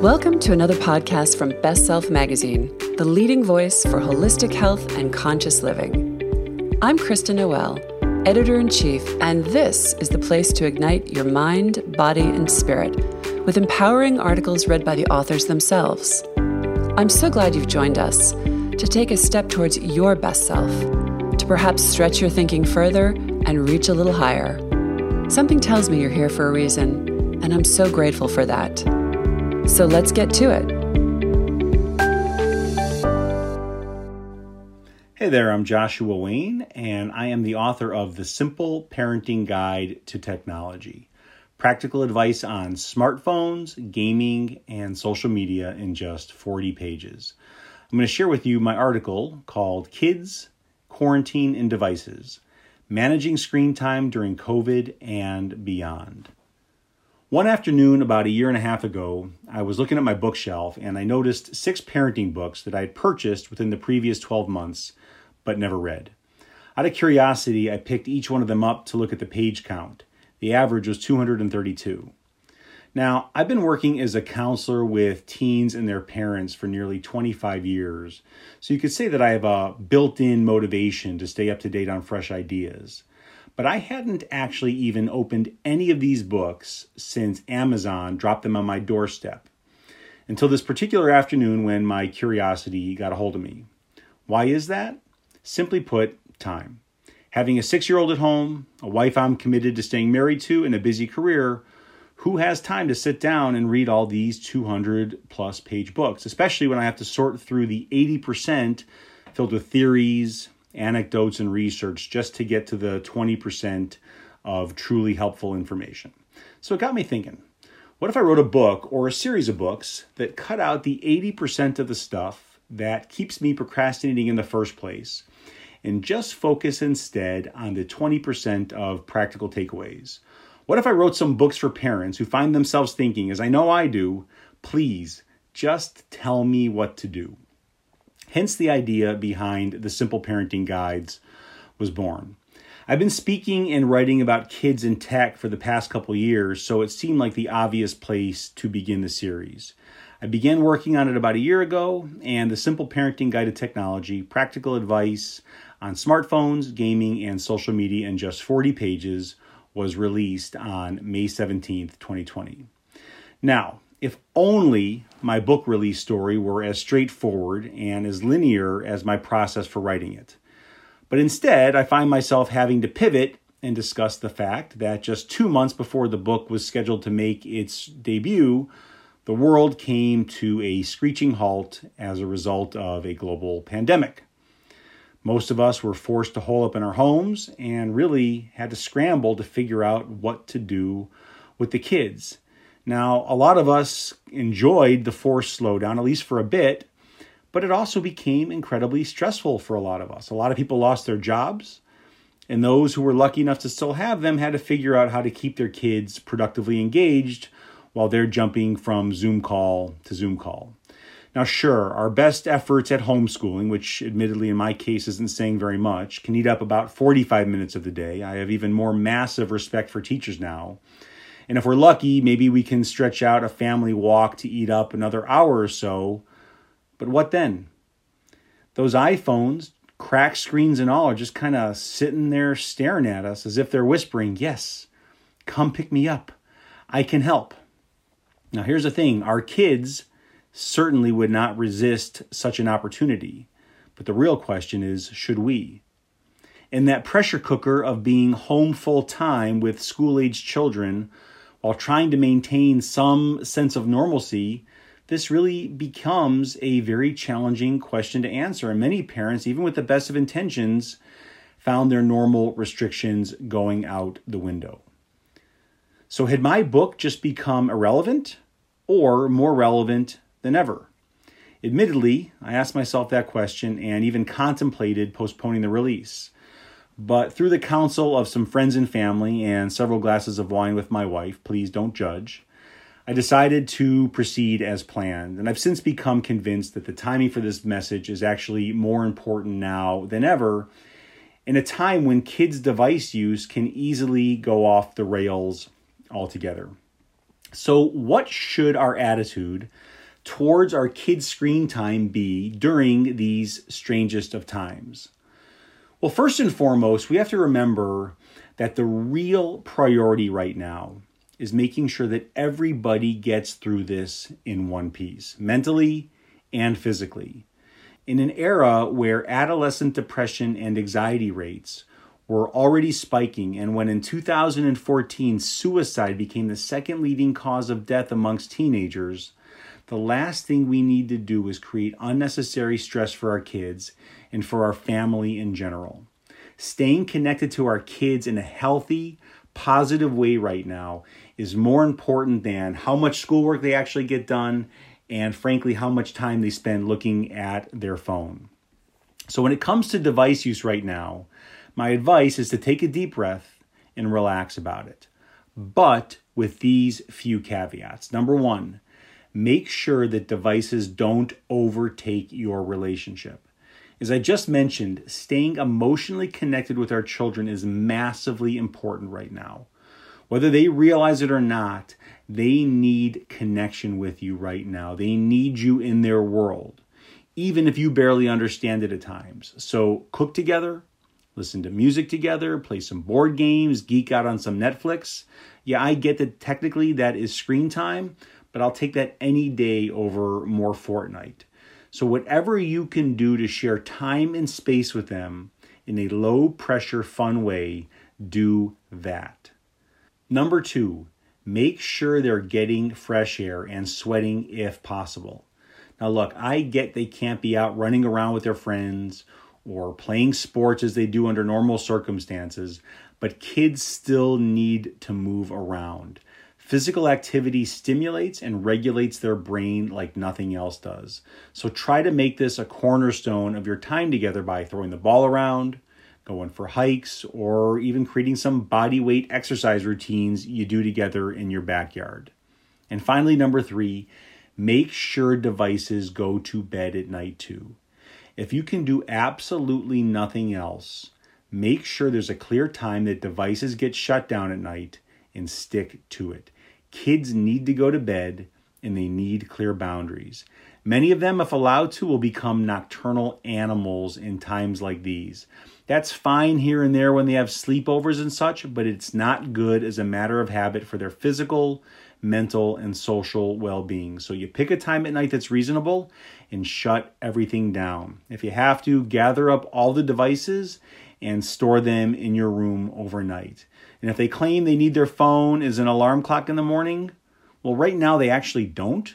Welcome to another podcast from Best Self Magazine, the leading voice for holistic health and conscious living. I'm Krista Noel, editor in chief, and this is the place to ignite your mind, body, and spirit with empowering articles read by the authors themselves. I'm so glad you've joined us to take a step towards your best self, to perhaps stretch your thinking further and reach a little higher. Something tells me you're here for a reason, and I'm so grateful for that. So let's get to it. Hey there, I'm Joshua Wayne, and I am the author of The Simple Parenting Guide to Technology practical advice on smartphones, gaming, and social media in just 40 pages. I'm going to share with you my article called Kids, Quarantine, and Devices Managing Screen Time During COVID and Beyond. One afternoon, about a year and a half ago, I was looking at my bookshelf and I noticed six parenting books that I had purchased within the previous 12 months but never read. Out of curiosity, I picked each one of them up to look at the page count. The average was 232. Now, I've been working as a counselor with teens and their parents for nearly 25 years, so you could say that I have a built in motivation to stay up to date on fresh ideas. But I hadn't actually even opened any of these books since Amazon dropped them on my doorstep until this particular afternoon when my curiosity got a hold of me. Why is that? Simply put, time. Having a six year old at home, a wife I'm committed to staying married to, and a busy career, who has time to sit down and read all these 200 plus page books, especially when I have to sort through the 80% filled with theories, anecdotes and research just to get to the 20% of truly helpful information. So it got me thinking what if I wrote a book or a series of books that cut out the 80% of the stuff that keeps me procrastinating in the first place and just focus instead on the 20% of practical takeaways? What if I wrote some books for parents who find themselves thinking, as I know I do, please just tell me what to do? Hence, the idea behind the Simple Parenting Guides was born. I've been speaking and writing about kids and tech for the past couple years, so it seemed like the obvious place to begin the series. I began working on it about a year ago, and the Simple Parenting Guide to Technology, practical advice on smartphones, gaming, and social media in just 40 pages was released on May 17th, 2020. Now, if only my book release story were as straightforward and as linear as my process for writing it. But instead, I find myself having to pivot and discuss the fact that just two months before the book was scheduled to make its debut, the world came to a screeching halt as a result of a global pandemic. Most of us were forced to hole up in our homes and really had to scramble to figure out what to do with the kids now, a lot of us enjoyed the forced slowdown, at least for a bit, but it also became incredibly stressful for a lot of us. A lot of people lost their jobs, and those who were lucky enough to still have them had to figure out how to keep their kids productively engaged while they're jumping from Zoom call to Zoom call. Now, sure, our best efforts at homeschooling, which admittedly in my case isn't saying very much, can eat up about 45 minutes of the day. I have even more massive respect for teachers now. And if we're lucky, maybe we can stretch out a family walk to eat up another hour or so. But what then? Those iPhones, cracked screens and all, are just kind of sitting there staring at us as if they're whispering, Yes, come pick me up. I can help. Now, here's the thing our kids certainly would not resist such an opportunity. But the real question is should we? In that pressure cooker of being home full time with school aged children, while trying to maintain some sense of normalcy, this really becomes a very challenging question to answer. And many parents, even with the best of intentions, found their normal restrictions going out the window. So, had my book just become irrelevant or more relevant than ever? Admittedly, I asked myself that question and even contemplated postponing the release. But through the counsel of some friends and family and several glasses of wine with my wife, please don't judge, I decided to proceed as planned. And I've since become convinced that the timing for this message is actually more important now than ever in a time when kids' device use can easily go off the rails altogether. So, what should our attitude towards our kids' screen time be during these strangest of times? Well, first and foremost, we have to remember that the real priority right now is making sure that everybody gets through this in one piece, mentally and physically. In an era where adolescent depression and anxiety rates were already spiking, and when in 2014 suicide became the second leading cause of death amongst teenagers, the last thing we need to do is create unnecessary stress for our kids and for our family in general. Staying connected to our kids in a healthy, positive way right now is more important than how much schoolwork they actually get done and, frankly, how much time they spend looking at their phone. So, when it comes to device use right now, my advice is to take a deep breath and relax about it. But with these few caveats. Number one, make sure that devices don't overtake your relationship. As I just mentioned, staying emotionally connected with our children is massively important right now. Whether they realize it or not, they need connection with you right now. They need you in their world, even if you barely understand it at times. So, cook together, listen to music together, play some board games, geek out on some Netflix. Yeah, I get that technically that is screen time, but I'll take that any day over more Fortnite. So, whatever you can do to share time and space with them in a low pressure, fun way, do that. Number two, make sure they're getting fresh air and sweating if possible. Now, look, I get they can't be out running around with their friends or playing sports as they do under normal circumstances, but kids still need to move around. Physical activity stimulates and regulates their brain like nothing else does. So try to make this a cornerstone of your time together by throwing the ball around, going for hikes, or even creating some body weight exercise routines you do together in your backyard. And finally, number three, make sure devices go to bed at night too. If you can do absolutely nothing else, make sure there's a clear time that devices get shut down at night and stick to it. Kids need to go to bed and they need clear boundaries. Many of them, if allowed to, will become nocturnal animals in times like these. That's fine here and there when they have sleepovers and such, but it's not good as a matter of habit for their physical, mental, and social well being. So you pick a time at night that's reasonable and shut everything down. If you have to, gather up all the devices and store them in your room overnight. And if they claim they need their phone as an alarm clock in the morning, well, right now they actually don't.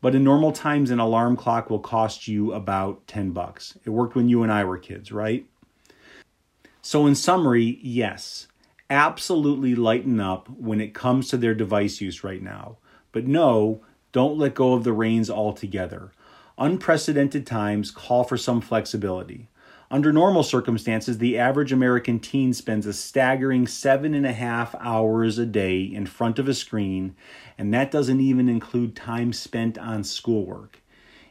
But in normal times, an alarm clock will cost you about 10 bucks. It worked when you and I were kids, right? So, in summary, yes, absolutely lighten up when it comes to their device use right now. But no, don't let go of the reins altogether. Unprecedented times call for some flexibility. Under normal circumstances, the average American teen spends a staggering seven and a half hours a day in front of a screen, and that doesn't even include time spent on schoolwork.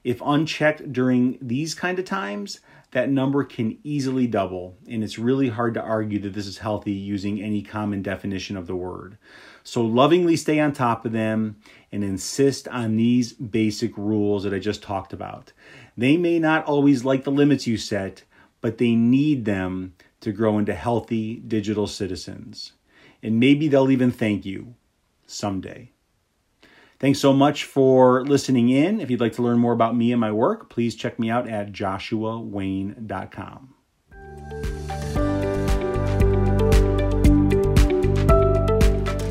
If unchecked during these kind of times, that number can easily double, and it's really hard to argue that this is healthy using any common definition of the word. So, lovingly stay on top of them and insist on these basic rules that I just talked about. They may not always like the limits you set, but they need them to grow into healthy digital citizens. And maybe they'll even thank you someday. Thanks so much for listening in. If you'd like to learn more about me and my work, please check me out at joshuawayne.com.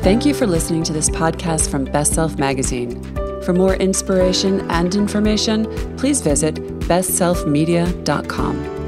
Thank you for listening to this podcast from Best Self Magazine. For more inspiration and information, please visit bestselfmedia.com.